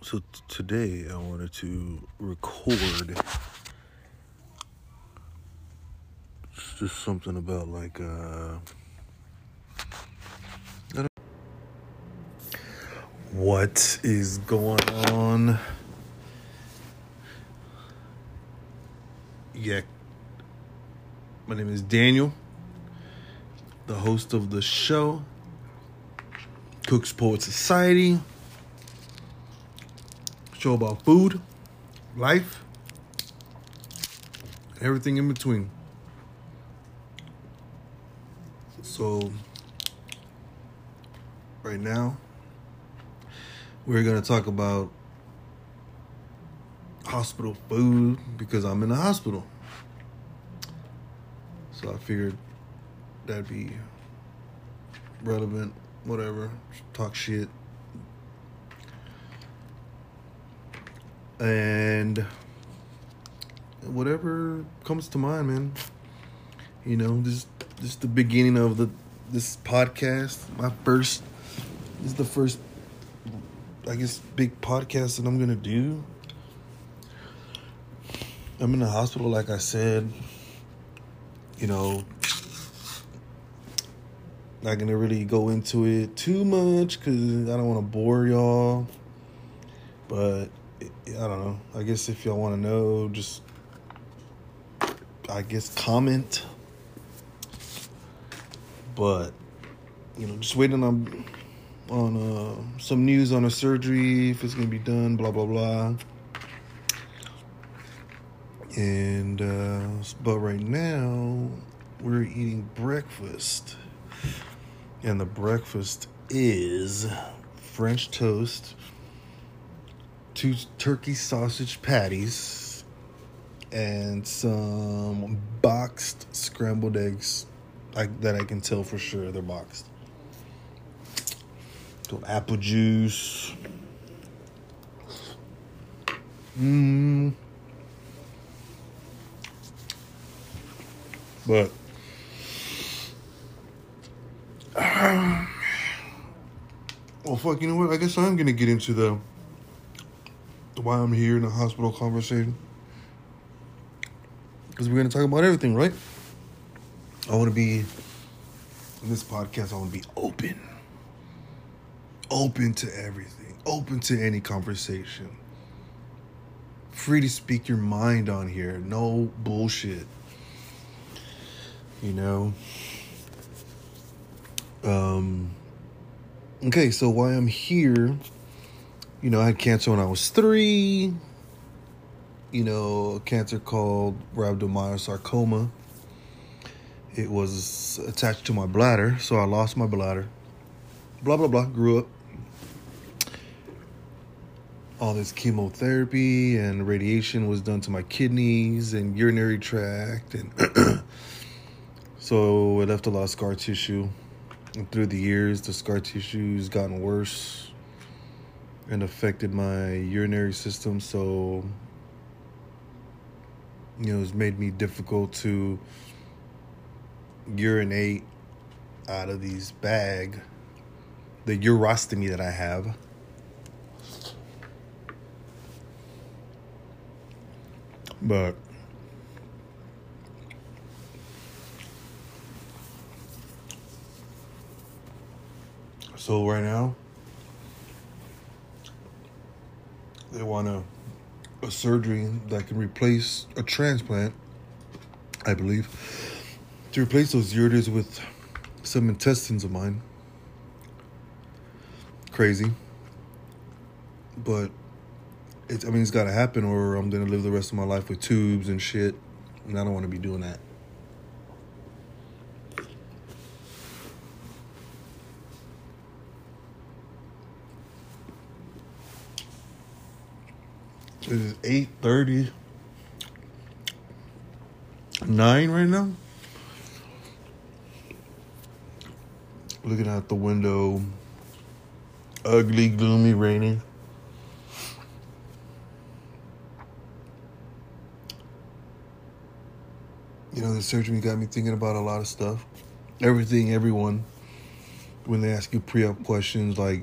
So t- today I wanted to record it's just something about like uh what is going on? Yeah. My name is Daniel, the host of the show Cooks Poet Society. Show about food, life, everything in between. So, right now, we're going to talk about hospital food because I'm in the hospital. So, I figured that'd be relevant, whatever, talk shit. And whatever comes to mind, man. You know, this this is the beginning of the this podcast. My first this is the first I guess big podcast that I'm gonna do. I'm in the hospital, like I said. You know, not gonna really go into it too much because I don't want to bore y'all. But I don't know. I guess if y'all want to know, just I guess comment. But you know, just waiting on on uh, some news on a surgery if it's gonna be done. Blah blah blah. And uh, but right now we're eating breakfast, and the breakfast is French toast two turkey sausage patties and some boxed scrambled eggs like that I can tell for sure they're boxed. Some apple juice. Mmm. But well, fuck. You know what? I guess I'm gonna get into the why I'm here in a hospital conversation. Because we're going to talk about everything, right? I want to be, in this podcast, I want to be open. Open to everything, open to any conversation. Free to speak your mind on here, no bullshit. You know? Um, okay, so why I'm here you know, I had cancer when I was three. You know, a cancer called rhabdomyosarcoma. It was attached to my bladder, so I lost my bladder. Blah, blah, blah. Grew up. All this chemotherapy and radiation was done to my kidneys and urinary tract. And so it left a lot of scar tissue. And through the years, the scar tissue's gotten worse and affected my urinary system. So, you know, it's made me difficult to urinate out of these bag, the urostomy that I have. But so right now they want a, a surgery that can replace a transplant, I believe, to replace those ureters with some intestines of mine. Crazy. But it's, I mean, it's got to happen, or I'm going to live the rest of my life with tubes and shit. And I don't want to be doing that. It is eight thirty nine right now. Looking out the window, ugly, gloomy, rainy. You know, the surgery got me thinking about a lot of stuff. Everything, everyone. When they ask you pre-op questions like,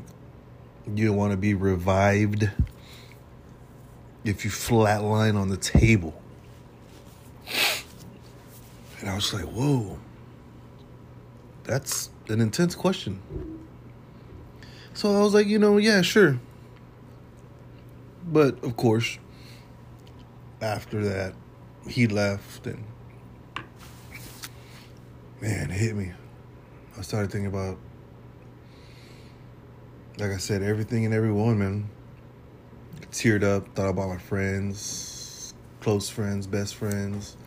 you want to be revived if you flatline on the table? And I was like, whoa, that's an intense question. So I was like, you know, yeah, sure. But of course, after that, he left and man, it hit me. I started thinking about, like I said, everything and everyone, man. Teared up, thought about my friends, close friends, best friends,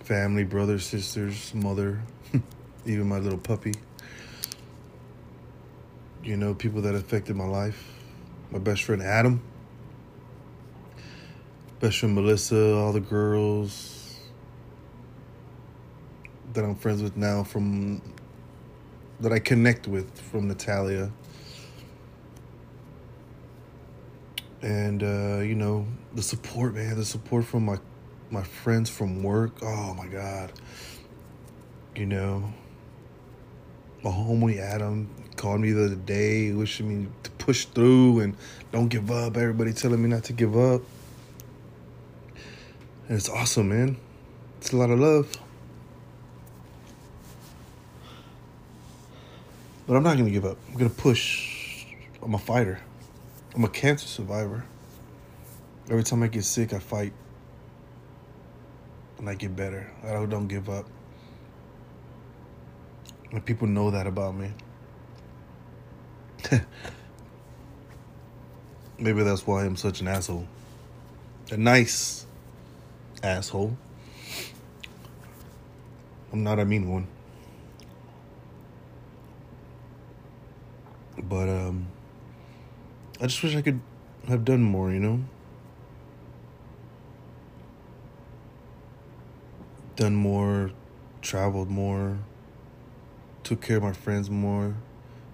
family, brothers, sisters, mother, even my little puppy. You know, people that affected my life. My best friend Adam, best friend Melissa, all the girls that I'm friends with now from that I connect with from Natalia. And uh, you know, the support, man, the support from my my friends from work. Oh my god. You know, my homie Adam called me the other day, wishing me to push through and don't give up. Everybody telling me not to give up. And it's awesome, man. It's a lot of love. But I'm not to give up. I'm to push. I'm a fighter. I'm a cancer survivor. Every time I get sick, I fight. And I get better. I don't give up. And people know that about me. Maybe that's why I'm such an asshole. A nice asshole. I'm not a mean one. But um I just wish I could have done more, you know? Done more, traveled more, took care of my friends more,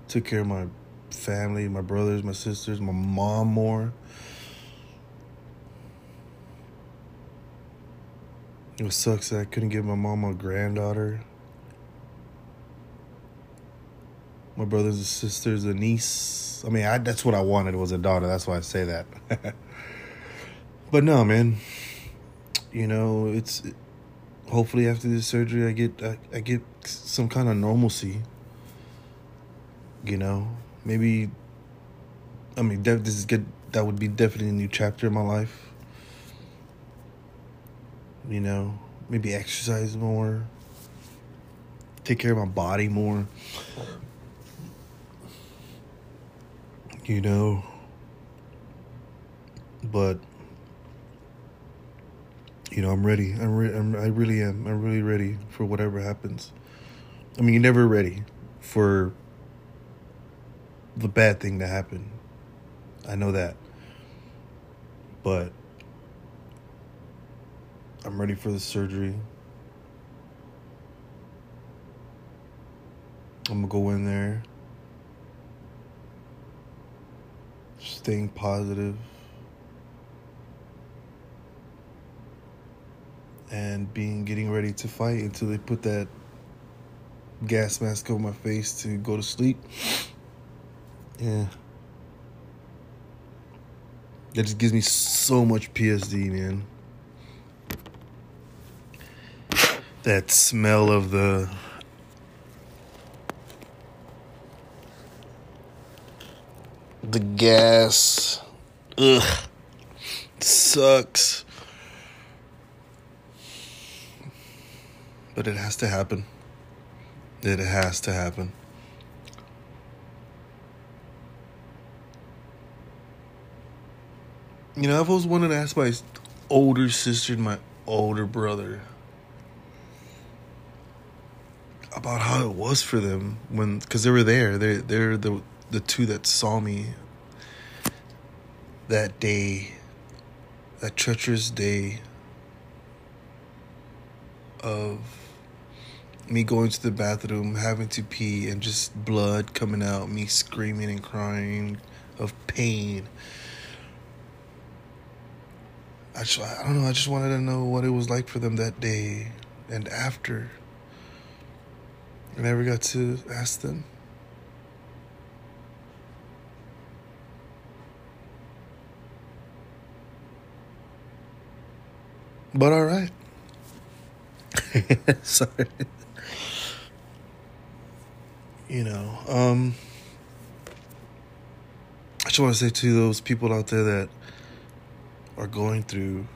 took care of my family, my brothers, my sisters, my mom more. It sucks that I couldn't give my mom a granddaughter. My brothers and sisters, a niece. I mean, I, that's what I wanted was a daughter. That's why I say that. but no, man. You know, it's hopefully after this surgery, I get I, I get some kind of normalcy. You know, maybe. I mean, this is good. That would be definitely a new chapter in my life. You know, maybe exercise more. Take care of my body more. You know, but you know, I'm ready. I'm, re- I'm I really am. I'm really ready for whatever happens. I mean, you're never ready for the bad thing to happen. I know that. But I'm ready for the surgery. I'm going to go in there staying positive and being getting ready to fight until they put that gas mask over my face to go to sleep. Yeah. That just gives me so much PSD, man. That smell of the the gas. Ugh. Sucks. But it has to happen. It has to happen. You know, I've always wanted to ask my older sister and my older brother about how it was for them when, because they were there. They they're the the two that saw me that day, that treacherous day of me going to the bathroom, having to pee, and just blood coming out, me screaming and crying of pain. I, just, I don't know, I just wanted to know what it was like for them that day and after. I never got to ask them. But all right. Sorry. You know, um, I just want to say to those people out there that are going through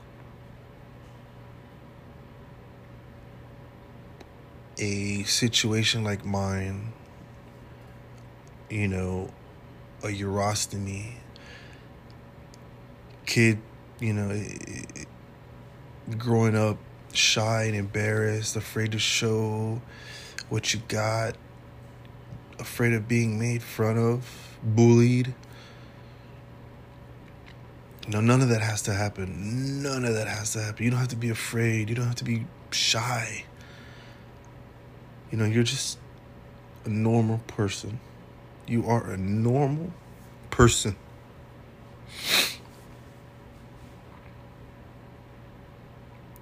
a situation like mine, you know, a urostomy, kid, you know, growing up shy and embarrassed, afraid to show what you got, afraid of being made fun of, bullied. No, none of that has to happen. None of that has to happen. You don't have to be afraid. You don't have to be shy. You know, you're just a normal person. You are a normal person.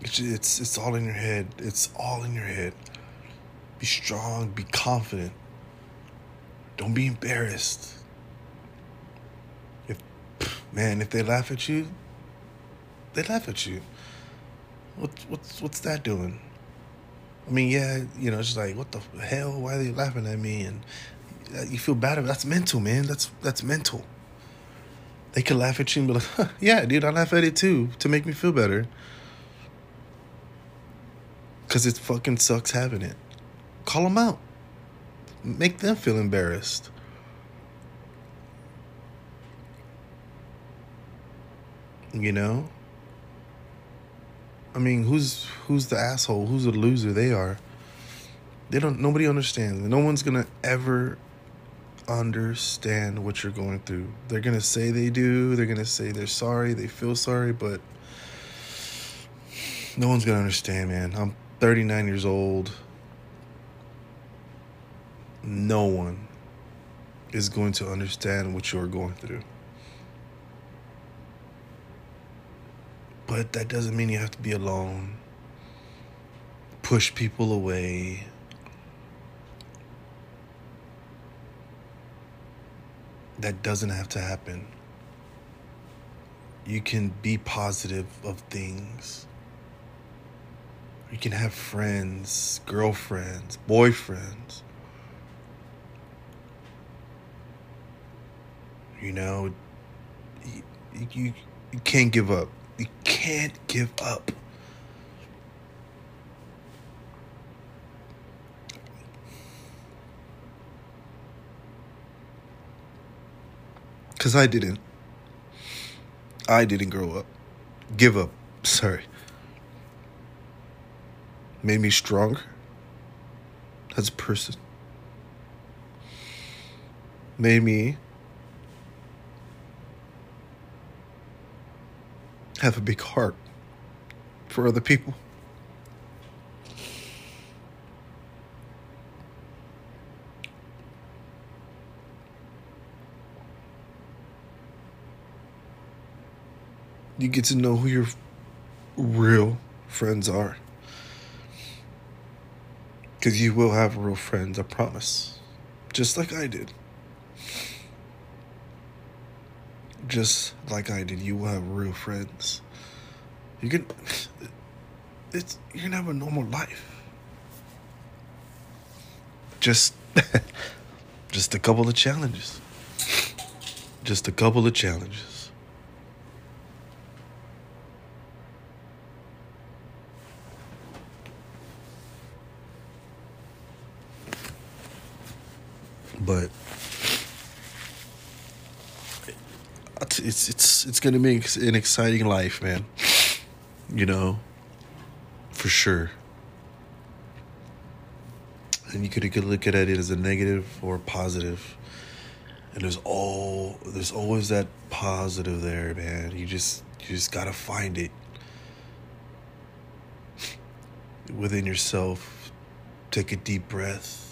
It's, it's it's all in your head. It's all in your head. Be strong, be confident. Don't be embarrassed. If man, if they laugh at you, they laugh at you. What what's what's that doing? I mean, yeah, you know, it's just like, what the hell? Why are they laughing at me? And uh, you feel bad about That's mental, man. That's that's mental. They could laugh at you and be like, huh, yeah, dude, I laugh at it too to make me feel better. Because it fucking sucks having it. Call them out. Make them feel embarrassed. You know? I mean, who's who's the asshole? Who's the loser? They are. They don't. Nobody understands. No one's gonna ever understand what you're going through. They're gonna say they do. They're gonna say they're sorry. They feel sorry, but no one's gonna understand, man. I'm 39 years old. No one is going to understand what you're going through. But that doesn't mean you have to be alone. Push people away. That doesn't have to happen. You can be positive of things. You can have friends, girlfriends, boyfriends. You know, you, you, you can't give up. You can't give up. Because I didn't. I didn't grow up. Give up. Sorry. Made me stronger as a person. Made me have a big heart for other people. You get to know who your real friends are. Because you will have real friends, I promise. Just like I did. just like I did, you will have real friends. You can, it's you're gonna have a normal life. Just, just a couple of challenges. Just a couple of challenges. But it's it's it's gonna be an exciting life, man. You know, for sure. And you could, you could look at it as a negative or positive. And there's all there's always that positive there, man. You just you just gotta find it within yourself. Take a deep breath.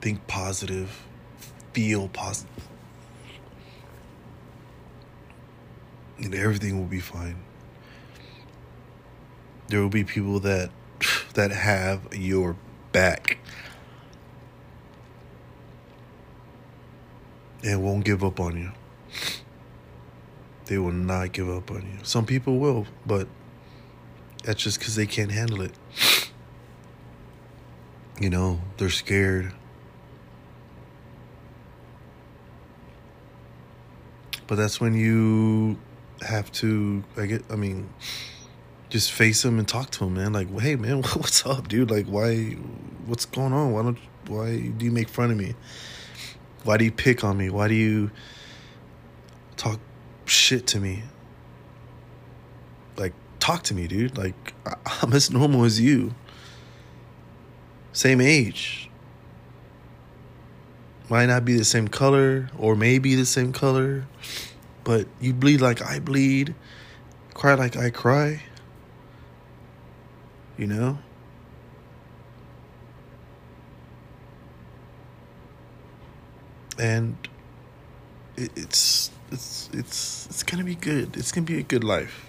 Think positive. Feel positive and everything will be fine. There will be people that that have your back and won't give up on you. They will not give up on you. Some people will, but That's just because they can't handle it. You know, they're scared. But that's when you have to, I get, I mean, just face him and talk to him, man. Like, hey, man, what's up, dude? Like, why, what's going on? Why don't, why do you make fun of me? Why do you pick on me? Why do you talk shit to me? Like, talk to me, dude. Like, I'm as normal as you. Same age. Might not be the same color, or maybe the same color, but you bleed like I bleed, cry like I cry. You know? And it's it's it's it's gonna be good. It's gonna be a good life.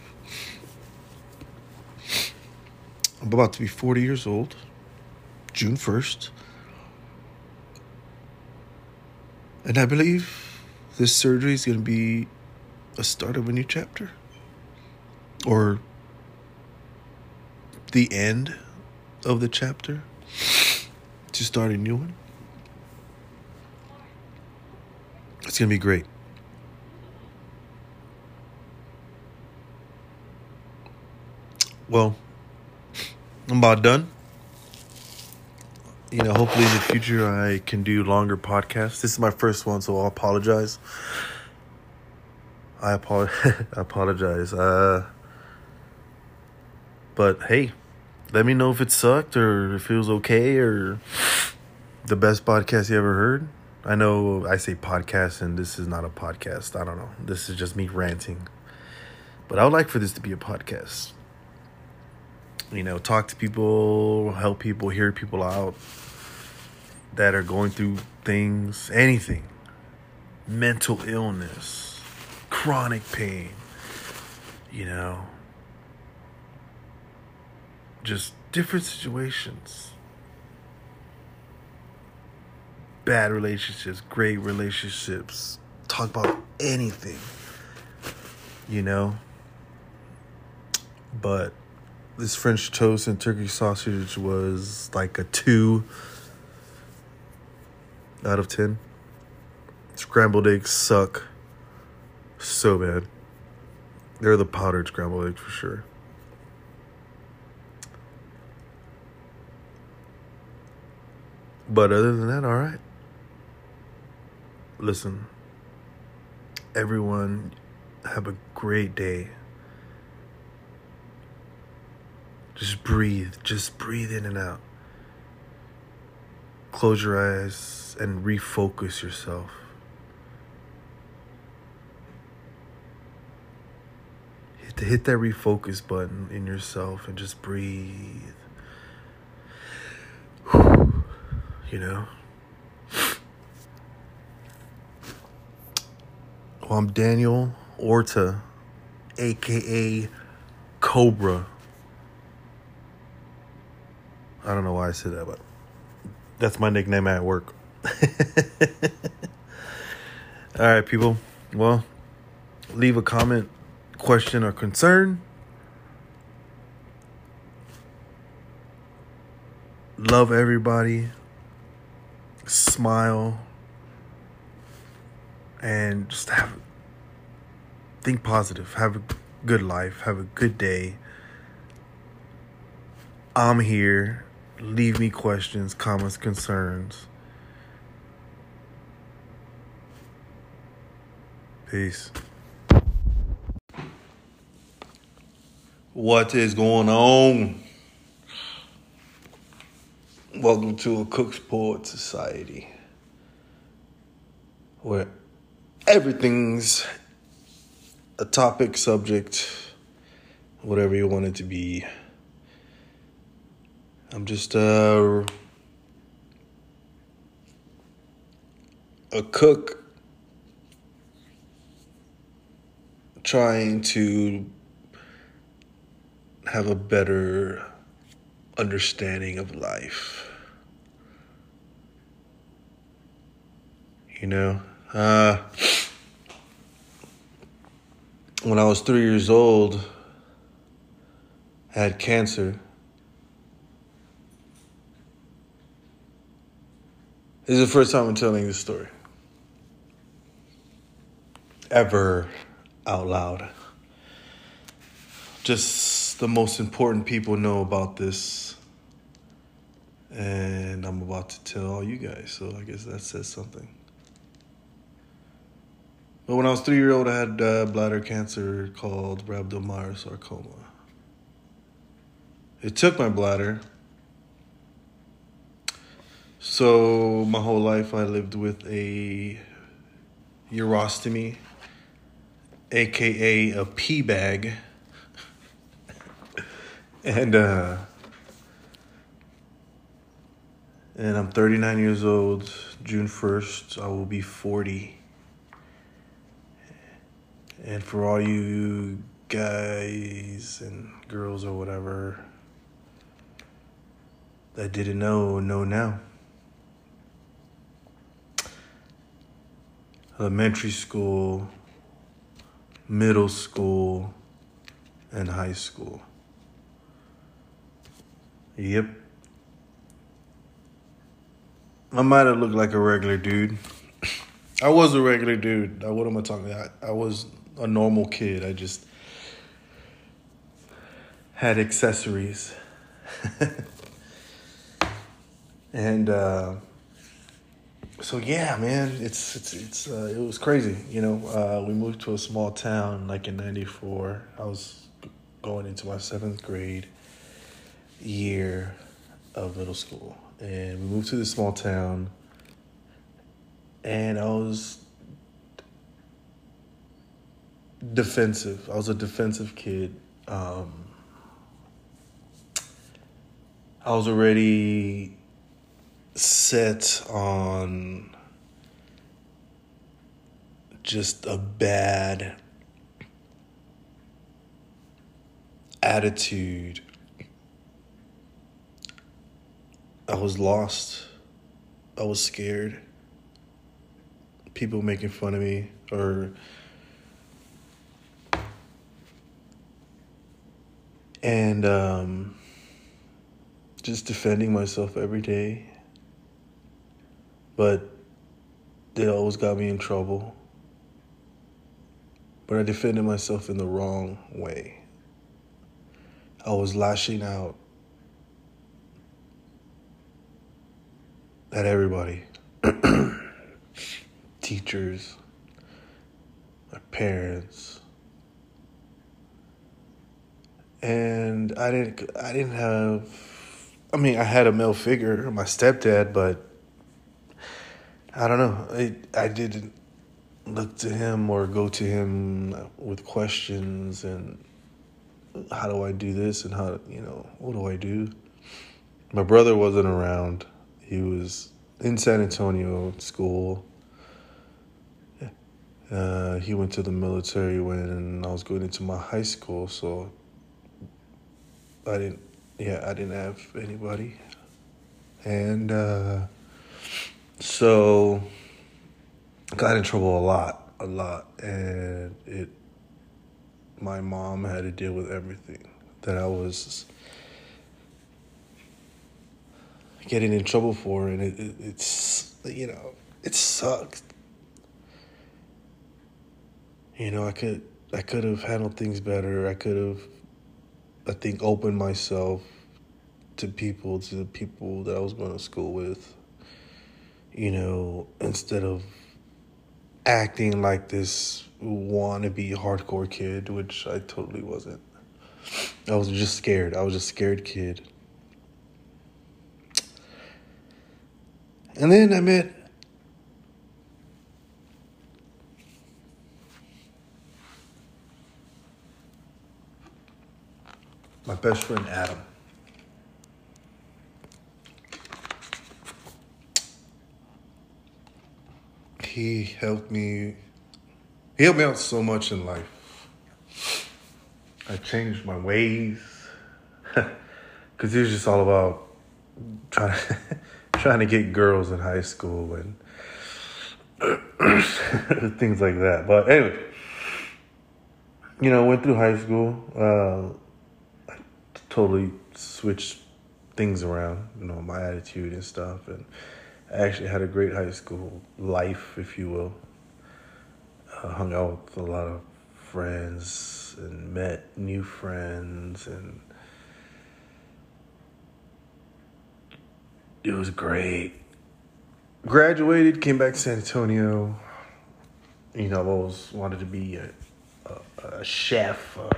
I'm about to be 40 years old, June 1st. And I believe this surgery is going to be a start of a new chapter. Or the end of the chapter to start a new one. It's going to be great. Well, I'm about done. You know, hopefully in the future I can do longer podcasts. This is my first one, so I'll apologize. I apologize. I apologize. Uh, but hey, let me know if it sucked or if it was okay or the best podcast you ever heard. I know I say podcast and this is not a podcast. I don't know. This is just me ranting. But I would like for this to be a podcast you know, talk to people, help people, hear people out that are going through things, anything, mental illness, chronic pain, you know, just different situations. Bad relationships, great relationships, talk about anything, you know. But this French toast and turkey sausage was like a two out of ten. Scrambled eggs suck so bad. They're the powdered scrambled eggs for sure. But other than that, all right. Listen, everyone, have a great day. Just breathe. Just breathe in and out. Close your eyes and refocus yourself. Hit, hit that refocus button in yourself and just breathe. You know? Well, I'm Daniel Orta, aka Cobra. I don't know why I said that, but that's my nickname at work. All right, people. Well, leave a comment, question, or concern. Love everybody. Smile. And just have think positive. Have a good life. Have a good day. I'm here leave me questions, comments, concerns. Peace. What is going on? Welcome to a Cook's Poet Society where everything's a topic, subject, whatever you want it to be. I'm just uh, a cook trying to have a better understanding of life. You know, uh, when I was three years old, I had cancer. This is the first time I'm telling this story. Ever out loud. Just the most important people know about this. And I'm about to tell all you guys, so I guess that says something. But when I was three year old, I had uh, bladder cancer called rhabdomyosarcoma. It took my bladder. So my whole life I lived with a urostomy, aka a pee bag. and uh and I'm 39 years old. June 1st, I will be 40. And for all you guys and girls or whatever that didn't know, know now. Elementary school, middle school, and high school. Yep. I might have looked like a regular dude. I was a regular dude. What am I talking about? I, I was a normal kid. I just had accessories. and uh, so yeah, man, it's it's it's uh, it was crazy. You know, uh, we moved to a small town like in '94. I was going into my seventh grade year of middle school, and we moved to this small town. And I was defensive. I was a defensive kid. Um, I was already set on just a bad attitude. I was lost. I was scared. People making fun of me or and um, just defending myself every day. But they always got me in trouble. But I defended myself in the wrong way. I was lashing out at everybody teachers, my parents and I didn't I didn't have I mean I had a male figure, my stepdad, but I don't know. I I didn't look to him or go to him with questions and how do I do this and how you know what do I do? My brother wasn't around. He was in San Antonio school. Uh, he went to the military when I was going into my high school, so I didn't, yeah, I didn't have anybody. And uh, so got in trouble a lot, a lot. And it, my mom had to deal with everything that I was getting in trouble for. And it, it it's, you know, it sucked. You know, I could, I could have handled things better. I could have I think, opened myself to people, to the people that I was going to school with, you know, instead of acting like this wannabe hardcore kid, which I totally wasn't. I was just scared. I was a scared kid. And then I met my best friend Adam. He helped me. He helped me out so much in life. I changed my ways because he was just all about trying to trying to get girls in high school and things like that. But anyway, you know, went through high school. Uh, totally switched things around, you know, my attitude and stuff. And I actually had a great high school life, if you will. I hung out with a lot of friends and met new friends and it was great. Graduated, came back to San Antonio. You know, I've always wanted to be a, a, a chef, uh,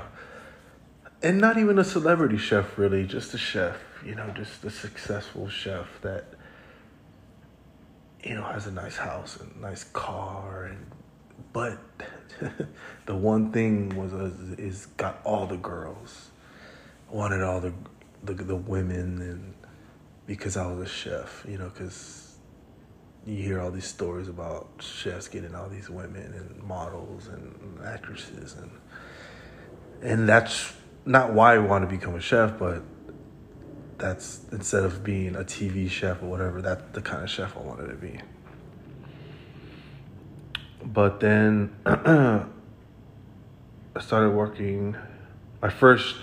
and not even a celebrity chef, really, just a chef. You know, just a successful chef that you know has a nice house and nice car, and but the one thing was uh, is got all the girls, wanted all the the, the women and because I was a chef, you know, because you hear all these stories about chefs getting all these women and models and actresses and and that's not why I want to become a chef, but that's instead of being a TV chef or whatever, that's the kind of chef I wanted to be. But then I started working my first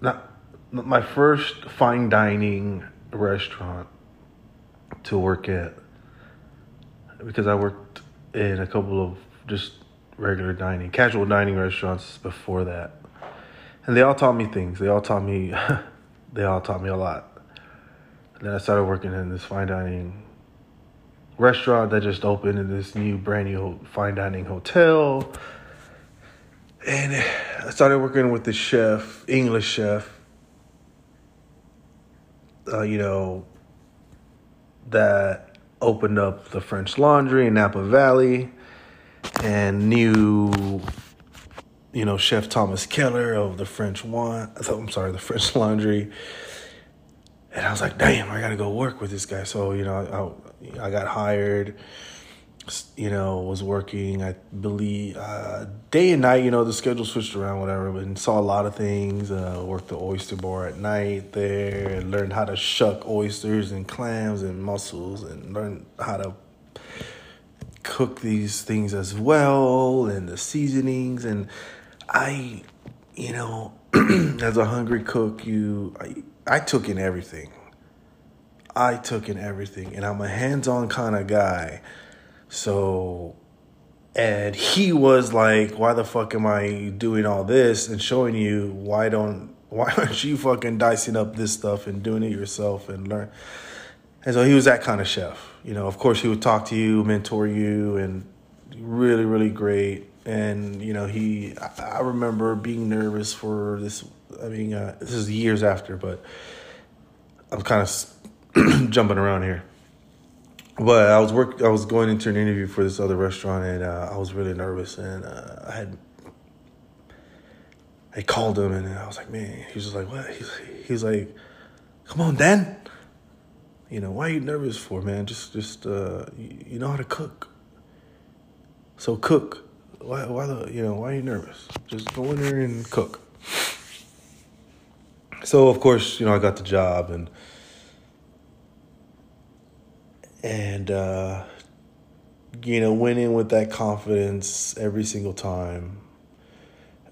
not my first fine dining restaurant to work at because I worked in a couple of just regular dining, casual dining restaurants before that. And they all taught me things. They all taught me they all taught me a lot. And then I started working in this fine dining restaurant that just opened in this new brand new fine dining hotel and I started working with the chef, English chef. Uh, you know, that opened up the French Laundry in Napa Valley, and knew, you know, Chef Thomas Keller of the French One. I'm sorry, the French Laundry. And I was like, damn, I gotta go work with this guy. So you know, I, I got hired you know, was working, I believe, uh, day and night, you know, the schedule switched around, whatever, but saw a lot of things. Uh, worked the oyster bar at night there and learned how to shuck oysters and clams and mussels and learned how to cook these things as well and the seasonings. And I, you know, as a hungry cook, you, I, I took in everything. I took in everything, and I'm a hands on kind of guy. So, and he was like, "Why the fuck am I doing all this and showing you? Why don't why aren't you fucking dicing up this stuff and doing it yourself and learn?" And so he was that kind of chef. You know, of course, he would talk to you, mentor you, and really, really great. And you know, he I, remember being nervous for this. I mean, uh, this is years after, but I'm kind of jumping around here but I was work. I was going into an interview for this other restaurant, and uh, I was really nervous, and uh, I had. I called him, and I was like, "Man," he was just like, "What?" He's he's like, "Come on, Dan. You know why are you nervous for, man? Just just uh, you, you know how to cook. So cook. Why why the you know why are you nervous? Just go in there and cook." So of course, you know, I got the job, and and uh, you know went in with that confidence every single time.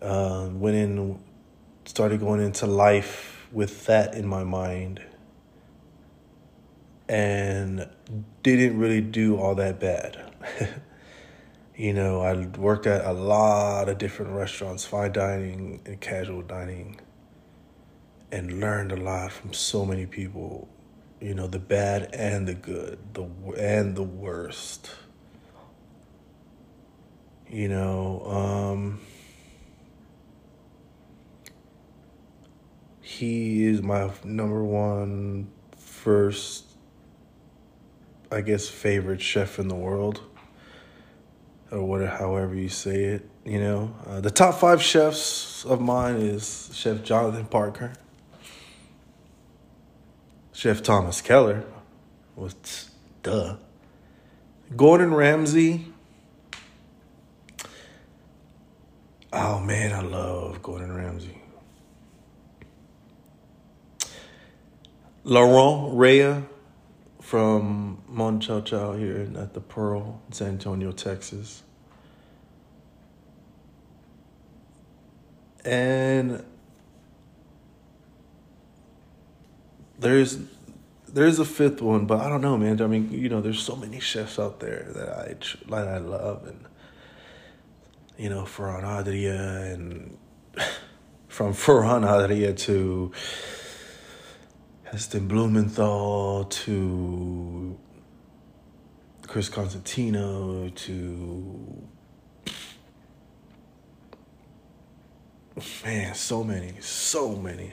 Uh, went in, started going into life with that in my mind, and didn't really do all that bad. you know, I worked at a lot of different restaurants, fine dining and casual dining, and learned a lot from so many people you know the bad and the good the and the worst. You know um he is my number one first i guess favorite chef in the world or whatever however you say it you know uh, the top five chefs of mine is chef jonathan parker Chef Thomas Keller was duh. Gordon Ramsay. Oh man, I love Gordon Ramsay. Laurent Rea from Mon Chou Chou here at the Pearl in San Antonio, Texas. And there's there's a fifth one, but I don't know, man. I mean, you know, there's so many chefs out there that I like I love, and you know, Ferran Adria, and from Ferran Adria to Heston Blumenthal to Chris Constantino to man, so many, so many.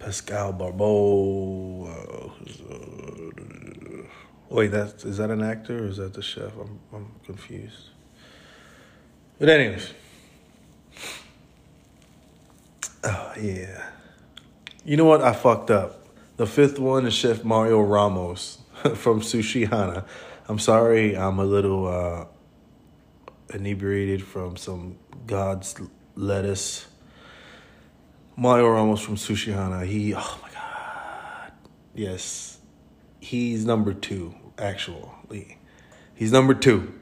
Pascal Barbot. Uh, wait, that is that an actor or is that the chef? I'm I'm confused. But anyways, oh yeah. You know what? I fucked up. The fifth one is Chef Mario Ramos from Sushi Hana. I'm sorry, I'm a little uh, inebriated from some God's lettuce. Mario Ramos from Sushi Hana. He, oh my God. Yes. He's number two, actually. He's number two.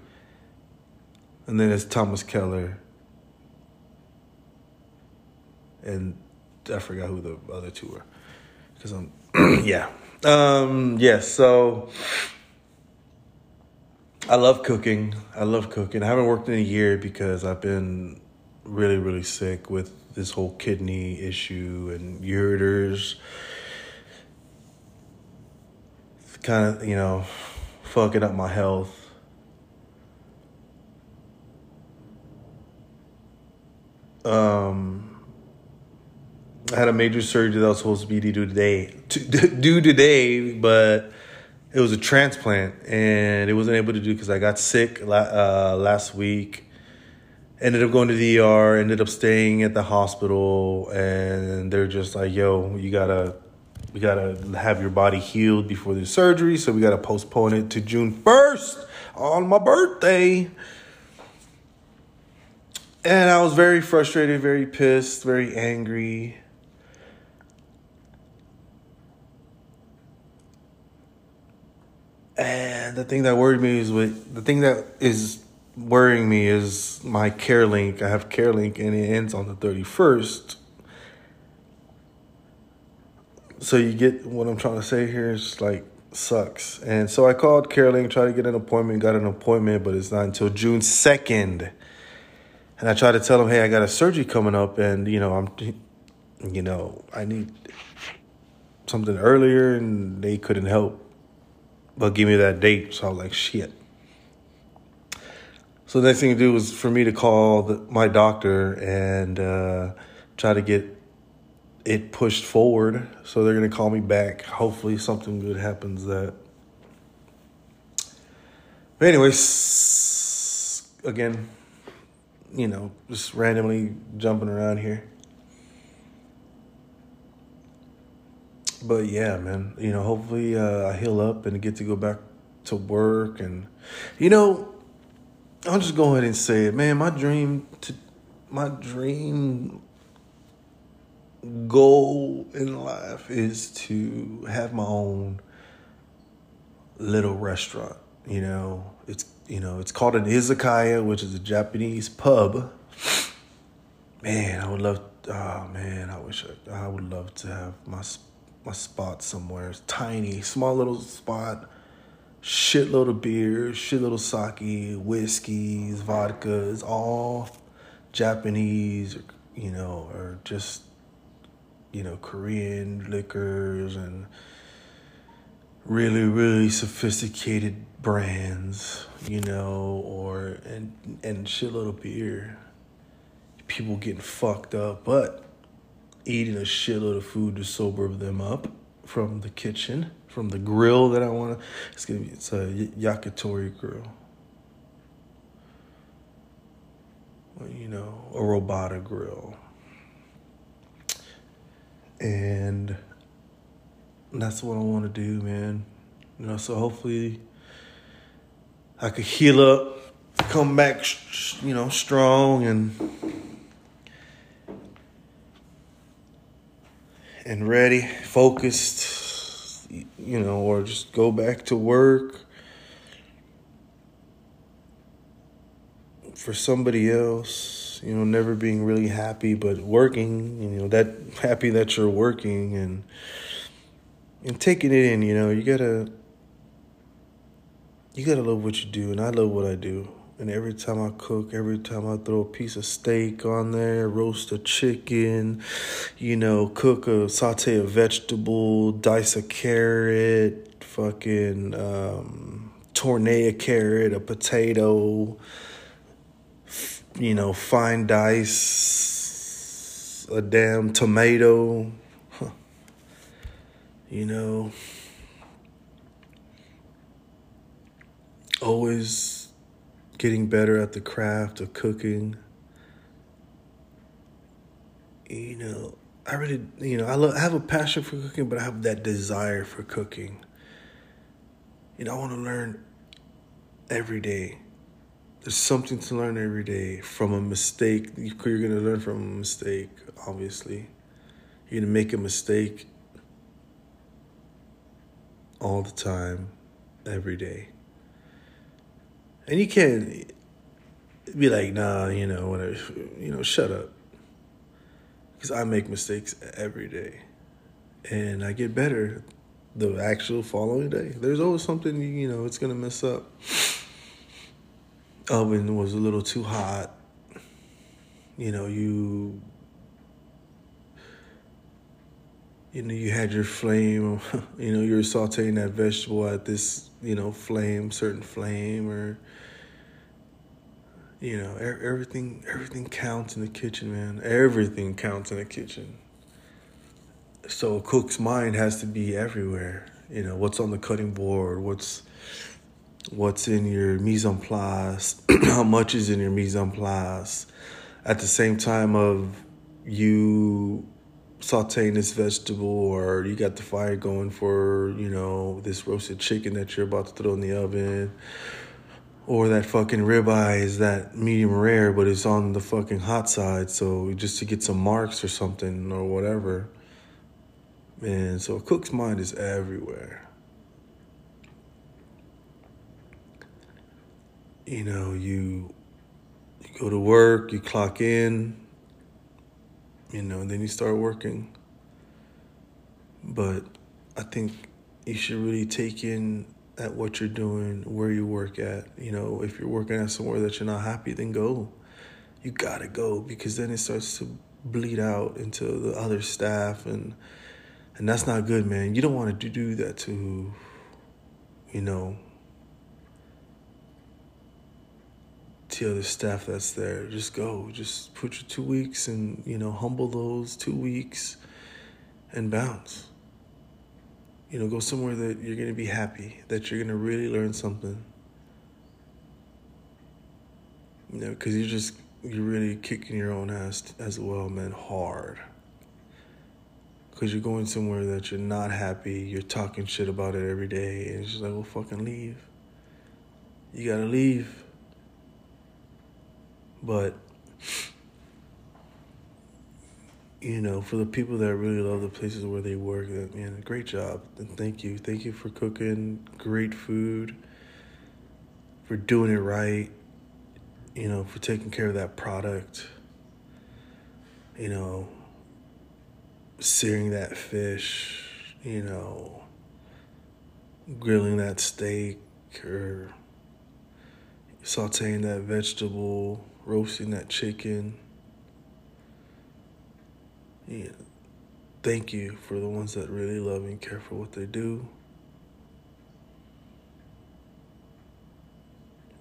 And then it's Thomas Keller. And I forgot who the other two were. Because I'm, yeah. Um, yes, yeah, so I love cooking. I love cooking. I haven't worked in a year because I've been really, really sick with this whole kidney issue and ureters. Kind of, you know, fucking up my health. Um, I had a major surgery that was supposed to be due today, due today, but it was a transplant, and it wasn't able to do because I got sick uh, last week. Ended up going to the ER. Ended up staying at the hospital, and they're just like, "Yo, you gotta, we gotta have your body healed before the surgery, so we gotta postpone it to June first on my birthday." And I was very frustrated, very pissed, very angry And the thing that worried me is with the thing that is worrying me is my CareLink. I have CareLink and it ends on the 31st. So you get what I'm trying to say here is like sucks. And so I called CareLink, tried to get an appointment, got an appointment, but it's not until June 2nd. And I tried to tell them, hey, I got a surgery coming up and, you know, I'm, you know, I need something earlier and they couldn't help but give me that date. So I was like, shit. So the next thing to do was for me to call the, my doctor and uh, try to get it pushed forward. So they're gonna call me back. Hopefully something good happens. That. But anyways, again, you know, just randomly jumping around here. But yeah, man, you know, hopefully uh, I heal up and get to go back to work. And, you know, I'll just go ahead and say it, man. My dream to, my dream goal in life is to have my own little restaurant. You know, it's you know it's called an izakaya, which is a Japanese pub. Man, I would love. Oh man, I wish I, I would love to have my my spot somewhere. Tiny, small little spot. Shitload of beer, shitload of sake, whiskeys, vodkas, all Japanese, you know, or just you know Korean liquors and really really sophisticated brands, you know, or and and shitload of beer. People getting fucked up, but eating a shitload of food to sober them up from the kitchen, from the grill that I want to. It's gonna be it's a yakitori grill. You know, a robata grill. And that's what I want to do, man. You know, so hopefully I could heal up, come back, you know, strong and and ready, focused, you know, or just go back to work for somebody else. You know, never being really happy, but working. You know, that happy that you're working and and taking it in. You know, you gotta you gotta love what you do, and I love what I do. And every time I cook, every time I throw a piece of steak on there, roast a chicken, you know, cook a saute a vegetable, dice a carrot, fucking um, a carrot, a potato, you know, fine dice a damn tomato, huh. you know. Always getting better at the craft of cooking. You know, I really, you know, I, love, I have a passion for cooking, but I have that desire for cooking. You know, I want to learn every day. There's something to learn every day from a mistake. You're going to learn from a mistake, obviously. You're going to make a mistake all the time, every day. And you can't be like, nah, you know, whatever, you know, shut up. Because I make mistakes every day. And I get better the actual following day. There's always something, you know, it's to mess up. Oven was a little too hot. You know, you you know, you had your flame, you know, you're sauteing that vegetable at this, you know, flame, certain flame, or you know, everything everything counts in the kitchen, man. Everything counts in the kitchen. So a cook's mind has to be everywhere. You know, what's on the cutting board, what's what's in your mise en place, how much is in your mise en place. At the same time of you sauteing this vegetable or you got the fire going for, you know, this roasted chicken that you're about to throw in the oven or that fucking ribeye is that medium rare, but it's on the fucking hot side. So just to get some marks or something or whatever. And so a cook's mind is everywhere. You know, you you go to work, you clock in, you know, and then you start working. But I think you should really take in at what you're doing, where you work at. You know, if you're working at somewhere that you're not happy, then go. You gotta go because then it starts to bleed out into the other staff and and that's not good, man. You don't want to do that to you know to other staff that's there. Just go. Just put your two weeks and, you know, humble those two weeks and bounce. You know, go somewhere that you're going to be happy, that you're going to really learn something. You know, because you're just, you're really kicking your own ass as well, man, hard. Because you're going somewhere that you're not happy, you're talking shit about it every day, and it's just like, well, fucking leave. You gotta leave. But you know, for the people that really love the places where they work, man, great job. And thank you, thank you for cooking great food, for doing it right, you know, for taking care of that product, you know, searing that fish, you know, grilling that steak or sauteing that vegetable, roasting that chicken yeah, thank you for the ones that really love and care for what they do.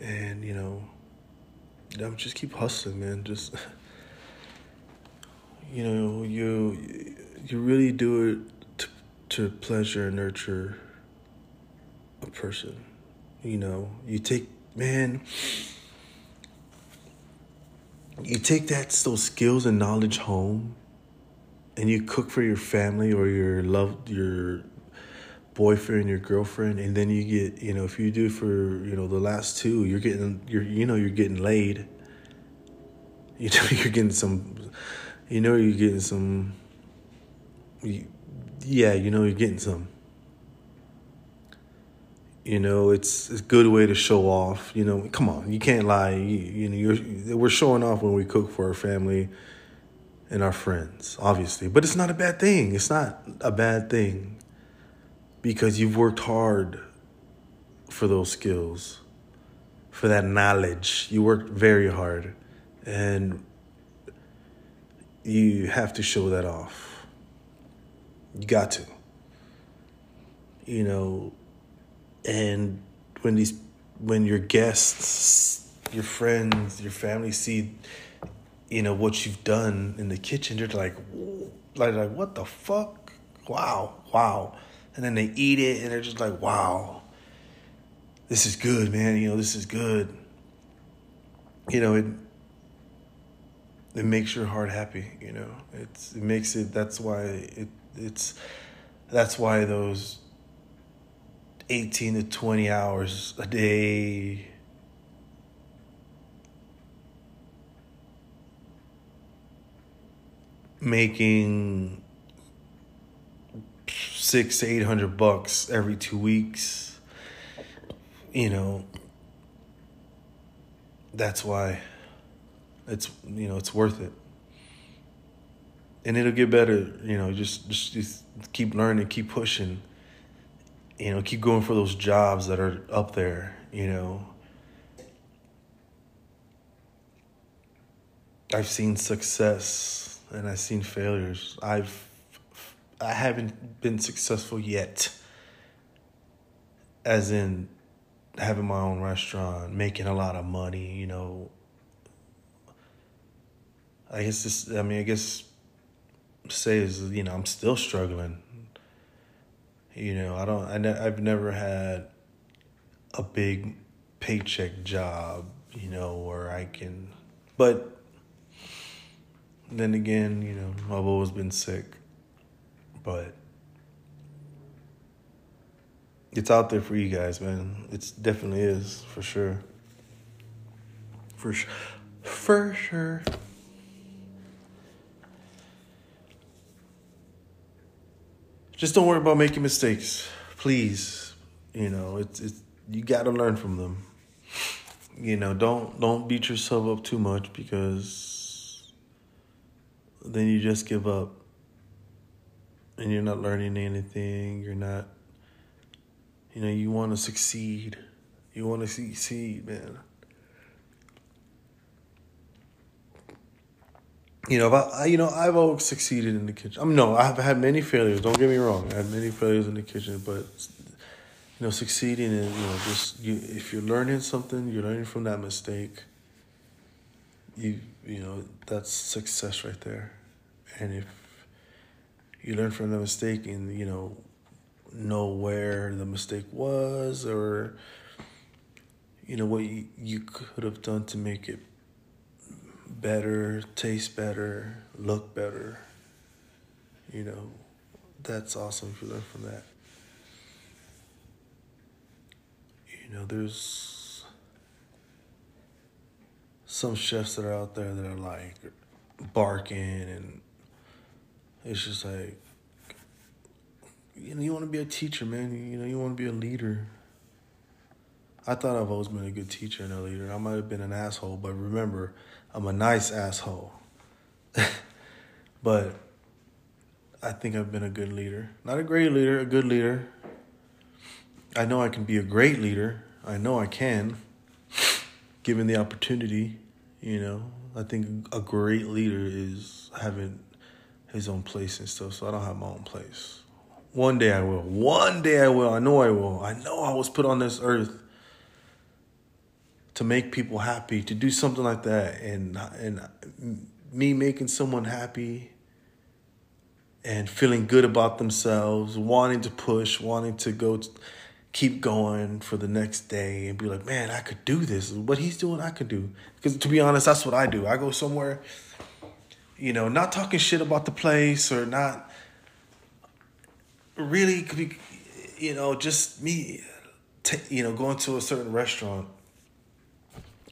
And, you know, just keep hustling, man. Just, you know, you you really do it to, to pleasure and nurture a person. You know, you take, man, you take that those skills and knowledge home and you cook for your family or your love your boyfriend your girlfriend and then you get you know if you do for you know the last two you're getting you're you know you're getting laid you know you're getting some you know you're getting some yeah you know you're getting some You know, it's, it's a good way to show off. You know, come on, you can't lie. You, you know, we're showing off when we cook for our family and our friends, obviously. But it's not a bad thing. It's not a bad thing because you've worked hard for those skills, for that knowledge. You worked very hard, and you have to show that off. You got to. You know, and when these when your guests your friends your family see you know what you've done in the kitchen they're like like like what the fuck? Wow wow. And then they eat it and they're just like wow. This is good man. You know this is good. You know it it makes your heart happy you know. It's it makes it that's why it it's that's why those 18 to 20 hours a day. Making six, eight hundred bucks every two weeks, you know, that's why it's you know it's worth it and it'll get better you know just just, just keep learning keep pushing you know, keep going for those jobs that are up there, you know. I've seen success and I've seen failures. I've I haven't been successful yet. As in having my own restaurant, making a lot of money, you know. I guess this I mean I guess say is you know, I'm still struggling. You know, I don't. I ne- I've never had a big paycheck job. You know, where I can, but then again, you know, I've always been sick, but it's out there for you guys, man. It definitely is for sure. For sure. For sure. just don't worry about making mistakes, please. You know, it's it's you got to learn from them. You know, don't don't beat yourself up too much because then you just give up and you're not learning anything. You're not you know, you want to succeed. You want to succeed, man. you know, I, you know, I've always succeeded in the kitchen. I'm no, I've had many failures. Don't get me wrong. I had many failures in the kitchen, but you know, succeeding is you know just you. If you're learning something, you're learning from that mistake. You you know that's success right there, and if you learn from the mistake and you know know where the mistake was or you know what you, you could have done to make it better, taste better, look better. You know, that's awesome if you learn from that. You know, there's some chefs that are out there that are like barking and it's just like you know, you want to be a teacher, man. You know, you want to be a leader. I thought I've always been a good teacher and a leader. I might have been an asshole, but remember, I'm a nice asshole. but I think I've been a good leader. Not a great leader, a good leader. I know I can be a great leader. I know I can, given the opportunity. You know, I think a great leader is having his own place and stuff. So I don't have my own place. One day I will. One day I will. I know I will. I know I was put on this earth to make people happy, to do something like that, and and me making someone happy and feeling good about themselves, wanting to push, wanting to go, keep going for the next day, and be like, man, I could do this. What he's doing, I could do. Because to be honest, that's what I do. I go somewhere, you know, not talking shit about the place or not really, could be, you know, just me, t- you know, going to a certain restaurant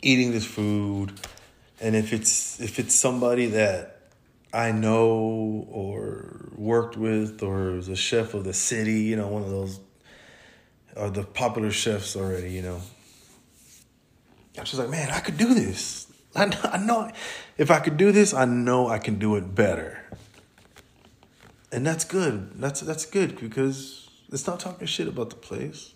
eating this food and if it's if it's somebody that I know or worked with or is a chef of the city, you know, one of those or the popular chefs already, you know. I was just like, man, I could do this. I know, I know if I could do this, I know I can do it better. And that's good. That's that's good because it's not talking shit about the place.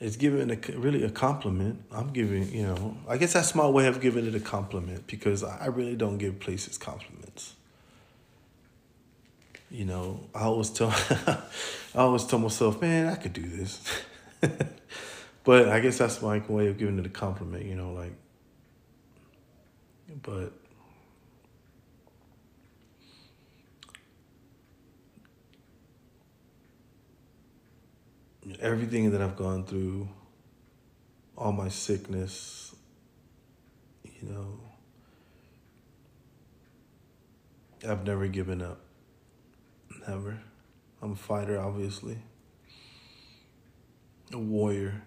It's giving a really a compliment. I'm giving, you know, I guess that's my way of giving it a compliment because I really don't give places compliments. You know, I always tell, I always tell myself, man, I could do this. but I guess that's my way of giving it a compliment. You know, like, but everything that I've gone through, all my sickness, you know, I've never given up. Never. I'm a fighter, obviously. A warrior.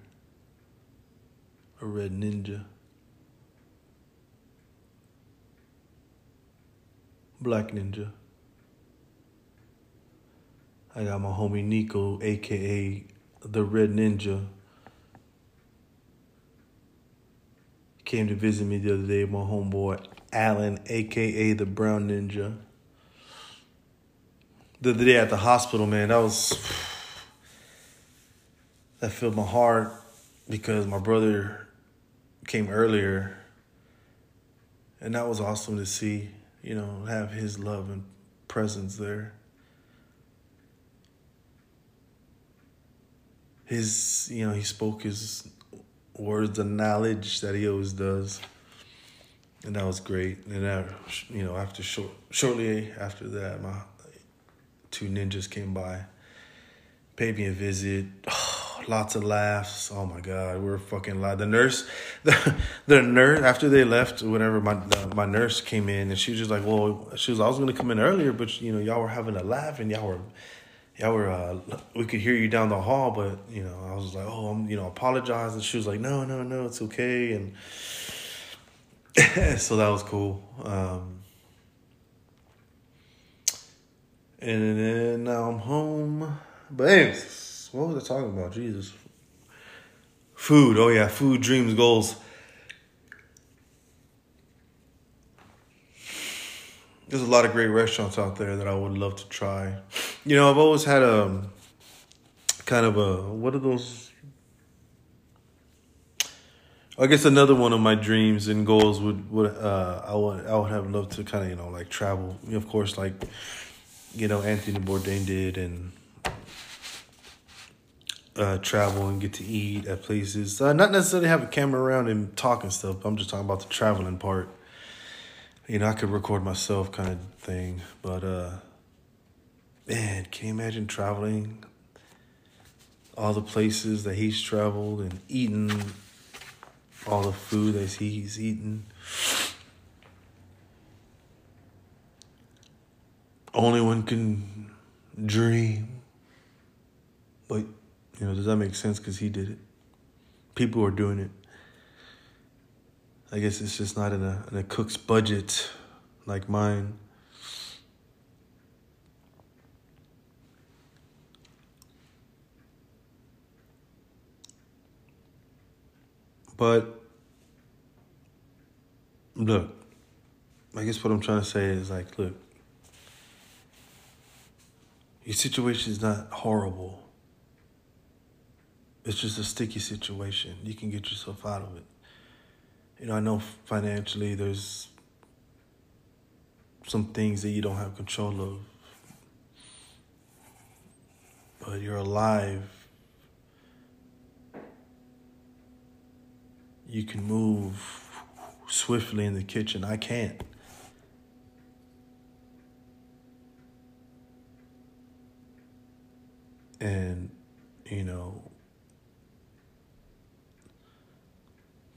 A red ninja. Black ninja. I got my homie Nico, aka the Red Ninja. Came to visit me the other day, my homeboy Alan, aka the Brown Ninja. The other day at the hospital, man, that was that filled my heart because my brother came earlier and that was awesome to see, you know, have his love and presence there. his you know he spoke his words of knowledge that he always does. And that was great. And that you know after short shortly after that my two ninjas came by paid me a visit. Oh, lots of laughs. Oh my god we are fucking loud. The nurse the, the nurse after they left whenever my my nurse came in and she was just like well she was i was gonna come in earlier but you know y'all were having a laugh and y'all were y'all were uh, we could hear you down the hall, but you know, I was like, oh, I'm you know, apologize, and she was like, no, no, no, it's okay, and so that was cool. Um, and then now I'm home. But anyways, what was I talking about? Jesus. Food. Oh yeah, food, dreams, goals. There's a lot of great restaurants out there that I would love to try. You know, I've always had a kind of a what are those? I guess another one of my dreams and goals would would uh, I would I would have loved to kind of you know like travel. Of course, like you know Anthony Bourdain did and uh, travel and get to eat at places. Uh, not necessarily have a camera around and talk and stuff. I'm just talking about the traveling part. You know, I could record myself kind of thing, but uh, man, can you imagine traveling all the places that he's traveled and eaten all the food that he's eaten? Only one can dream. But, you know, does that make sense? Because he did it. People are doing it. I guess it's just not in a, in a cook's budget like mine. But look, I guess what I'm trying to say is like, look, your situation is not horrible. It's just a sticky situation. You can get yourself out of it. You know, I know financially there's some things that you don't have control of, but you're alive you can move swiftly in the kitchen. I can't. And, you know,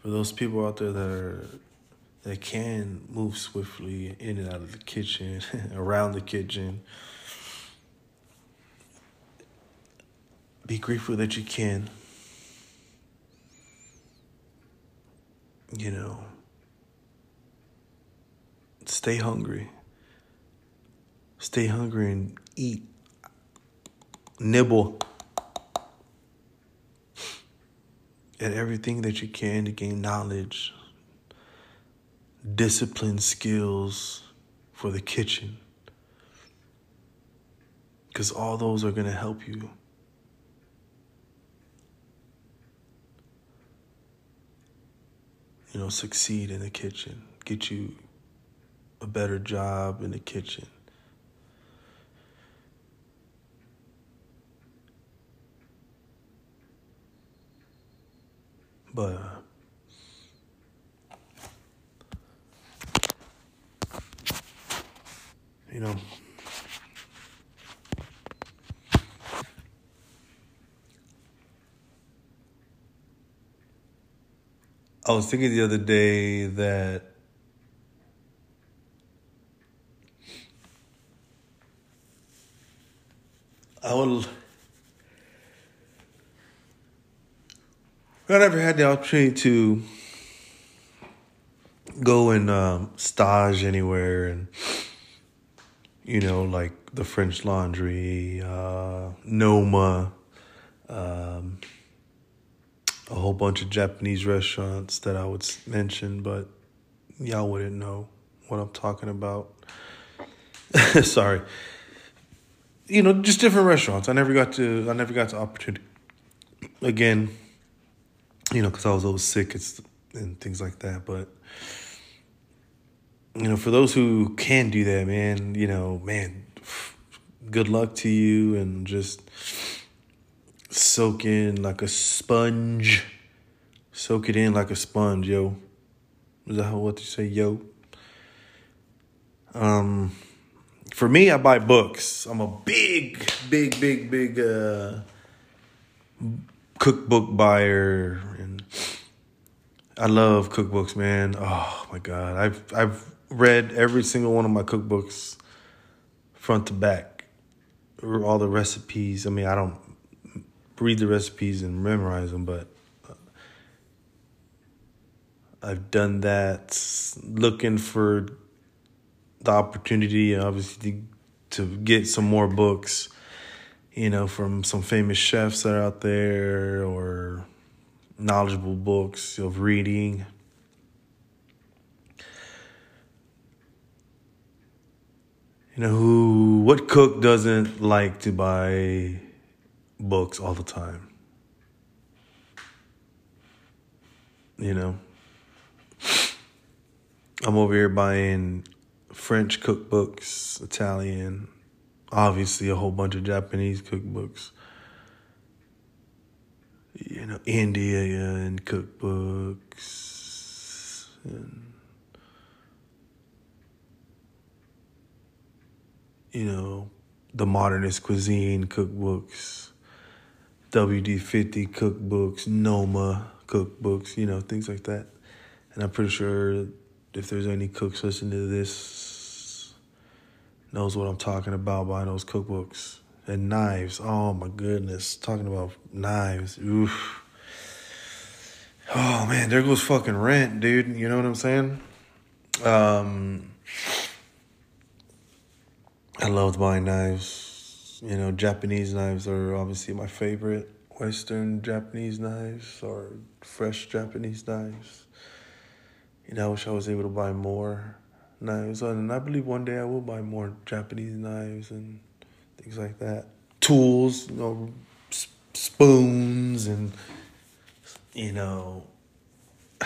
for those people out there that are that can move swiftly in and out of the kitchen, around the kitchen, be grateful that you can. you know, stay hungry. Stay hungry and eat. Nibble. At everything that you can to gain knowledge, discipline skills for the kitchen. Because all those are going to help you. You know, succeed in the kitchen, get you a better job in the kitchen. But you know I was thinking the other day that I would. I never had the opportunity to go and um, stage anywhere, and you know, like the French Laundry, uh, Noma, um, a whole bunch of Japanese restaurants that I would mention, but y'all wouldn't know what I'm talking about. Sorry. You know, just different restaurants. I never got to. I never got the opportunity. Again, you know, because I was always sick and things like that. But you know, for those who can do that, man, you know, man, good luck to you, and just soak in like a sponge. Soak it in like a sponge, yo. Is that what you say, yo? Um, for me, I buy books. I'm a big, big, big, big uh, cookbook buyer, and I love cookbooks, man. Oh my god, I've I've read every single one of my cookbooks, front to back, all the recipes. I mean, I don't read the recipes and memorize them, but uh, I've done that looking for the opportunity, obviously, to get some more books, you know, from some famous chefs that are out there or knowledgeable books of reading. You know, who, what cook doesn't like to buy books all the time. You know, I'm over here buying French cookbooks, Italian, obviously a whole bunch of Japanese cookbooks. You know, Indian cookbooks and you know, the modernist cuisine cookbooks. WD50 cookbooks, Noma cookbooks, you know, things like that. And I'm pretty sure if there's any cooks listening to this knows what I'm talking about buying those cookbooks. And knives. Oh my goodness. Talking about knives. Oof. Oh man, there goes fucking rent, dude. You know what I'm saying? Um I loved buying knives you know, Japanese knives are obviously my favorite. Western Japanese knives or fresh Japanese knives. You know, I wish I was able to buy more knives. And I believe one day I will buy more Japanese knives and things like that. Tools, you know, spoons and, you know,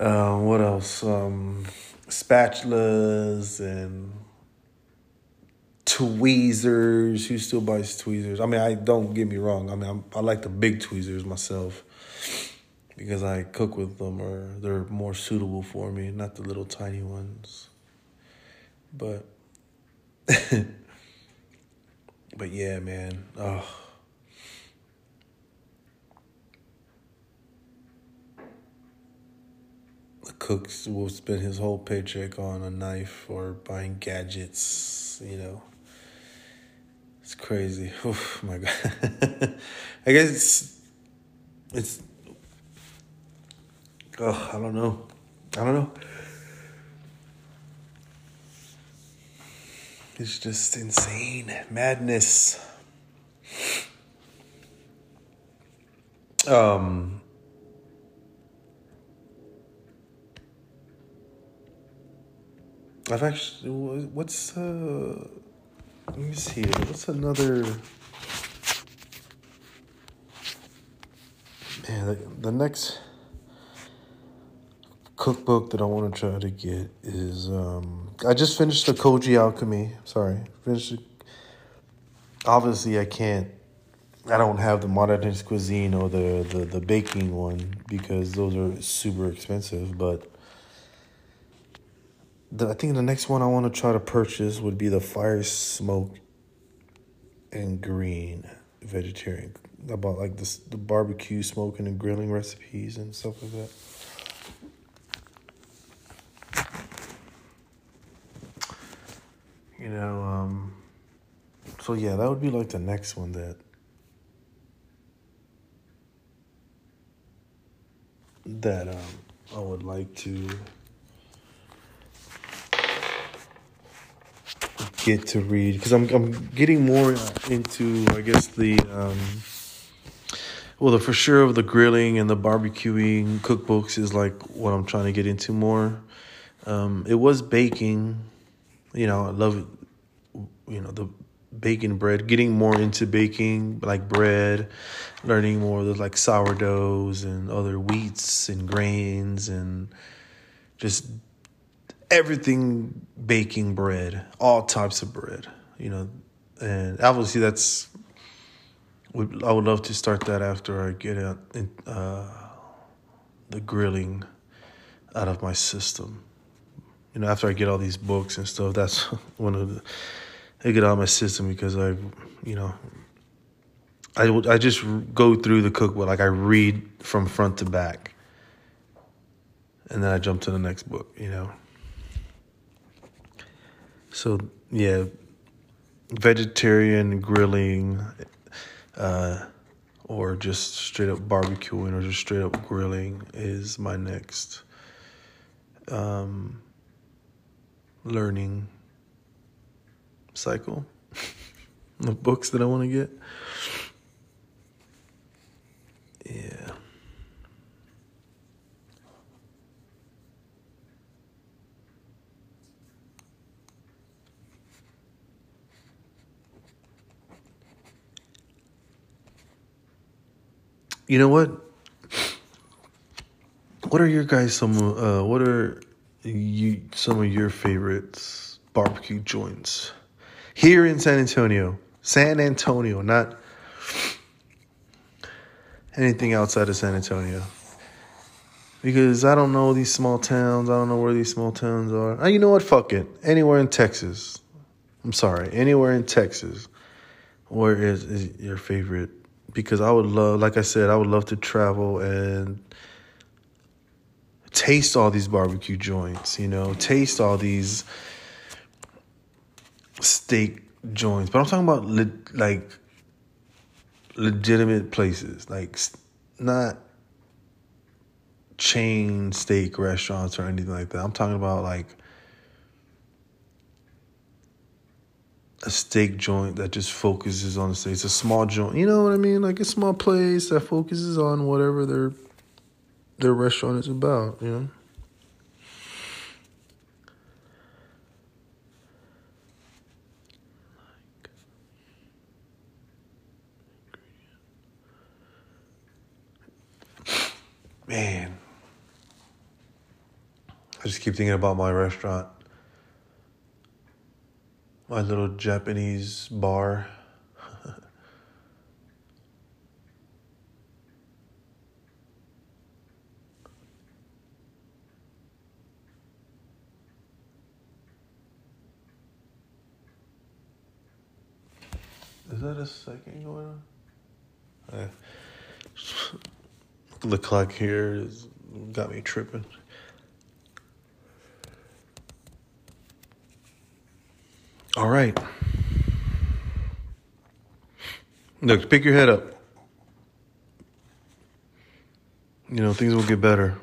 uh, what else? Um, spatulas and tweezers. Who still buys tweezers? I mean, I don't get me wrong. I mean, I'm, i like the big tweezers myself because I cook with them, or they're more suitable for me, not the little tiny ones. But, but yeah, man. Oh. The cooks will spend his whole paycheck on a knife or buying gadgets, you know. It's crazy. Oh my god. I guess it's it's oh, I don't know. I don't know. It's just insane madness. Um, I've actually what's uh let me see what's another man the, the next cookbook that I want to try to get is um I just finished the Koji Alchemy sorry finished the, obviously I can't I don't have the modernist cuisine or the, the, the baking one because those are super expensive, but the, I think the next one I want to try to purchase would be the fire smoke and green vegetarian about like this the barbecue smoking and grilling recipes and stuff like that. You know, um, so yeah, that would be like the next one that that um, I would like to get to read because I'm I'm getting more into I guess the um, well the for sure of the grilling and the barbecuing cookbooks is like what I'm trying to get into more. Um, it was baking, you know I love you know the baking bread, getting more into baking like bread, learning more of the like sourdoughs and other wheats and grains and just everything baking bread, all types of bread, you know. And obviously that's I would love to start that after I get out uh, the grilling out of my system. You know, after I get all these books and stuff, that's one of the I get out of my system because I, you know, I I just go through the cookbook like I read from front to back, and then I jump to the next book. You know. So yeah, vegetarian grilling, uh, or just straight up barbecuing, or just straight up grilling is my next um, learning cycle of books that I want to get. Yeah. You know what? What are your guys some uh what are you some of your favorites barbecue joints? here in San Antonio. San Antonio, not anything outside of San Antonio. Because I don't know these small towns. I don't know where these small towns are. Oh, you know what? Fuck it. Anywhere in Texas. I'm sorry. Anywhere in Texas. Where is, is your favorite? Because I would love, like I said, I would love to travel and taste all these barbecue joints, you know, taste all these steak joints, but I'm talking about le- like legitimate places, like not chain steak restaurants or anything like that. I'm talking about like a steak joint that just focuses on the steak. It's a small joint, you know what I mean? Like a small place that focuses on whatever their their restaurant is about, you know. Man, I just keep thinking about my restaurant, my little Japanese bar. Is that a second going on? Okay the clock here has got me tripping. All right. Look, pick your head up. You know, things will get better.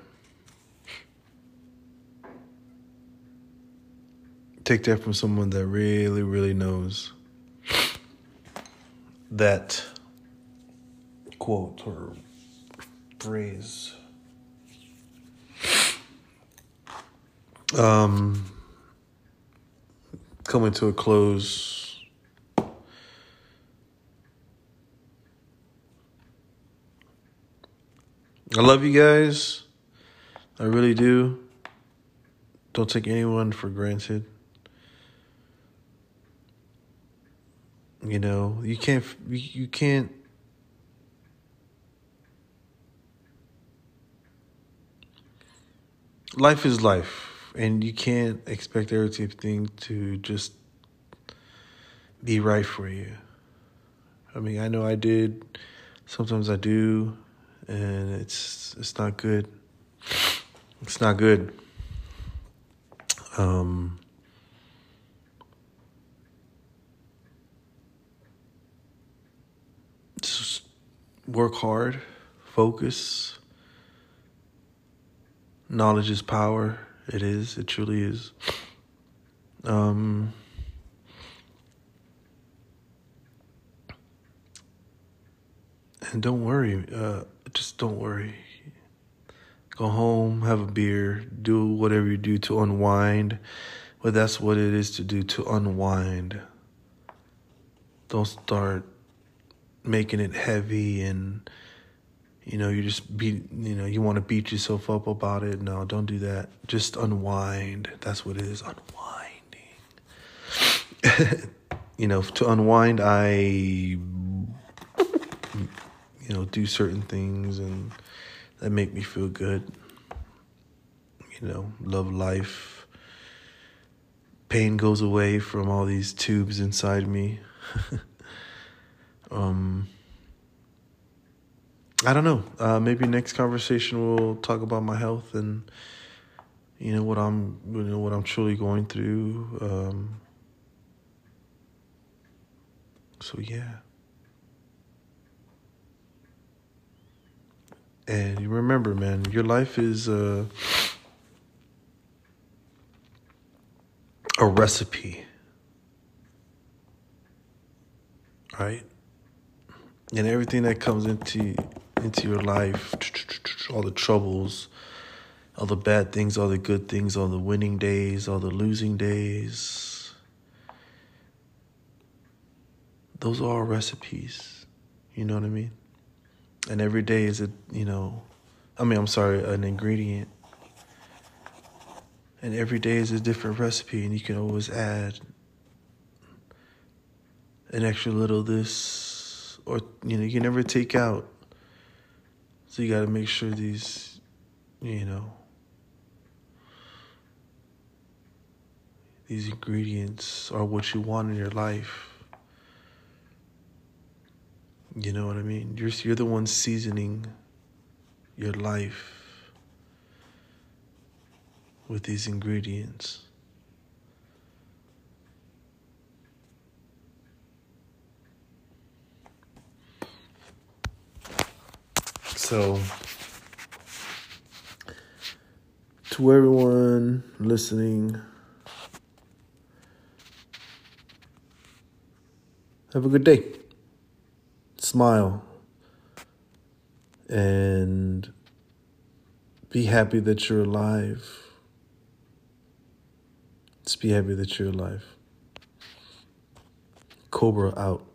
Take that from someone that really, really knows that quote or phrase. Um, coming to a close. I love you guys. I really do. Don't take anyone for granted. You know, you can't you can't life is life and you can't expect everything to just be right for you. I mean, I know I did. Sometimes I do, and it's it's not good. It's not good. Um, just work hard, focus. Knowledge is power. It is. It truly is. Um, and don't worry. Uh, just don't worry. Go home, have a beer, do whatever you do to unwind. But that's what it is to do to unwind. Don't start making it heavy and you know, you just beat, you know, you want to beat yourself up about it. No, don't do that. Just unwind. That's what it is, unwinding. you know, to unwind, I, you know, do certain things and that make me feel good. You know, love life. Pain goes away from all these tubes inside me. um, I don't know. Uh, maybe next conversation we'll talk about my health and you know what I'm you know what I'm truly going through. Um, so yeah. And you remember, man, your life is a, a recipe. Right? And everything that comes into into your life, all the troubles, all the bad things, all the good things, all the winning days, all the losing days. Those are all recipes. You know what I mean? And every day is a, you know, I mean, I'm sorry, an ingredient. And every day is a different recipe, and you can always add an extra little this, or, you know, you can never take out so you got to make sure these, you know, these ingredients are what you want in your life. You know what I mean? You're you're the one seasoning your life with these ingredients. So, to everyone listening, have a good day. Smile. And be happy that you're alive. Just be happy that you're alive. Cobra out.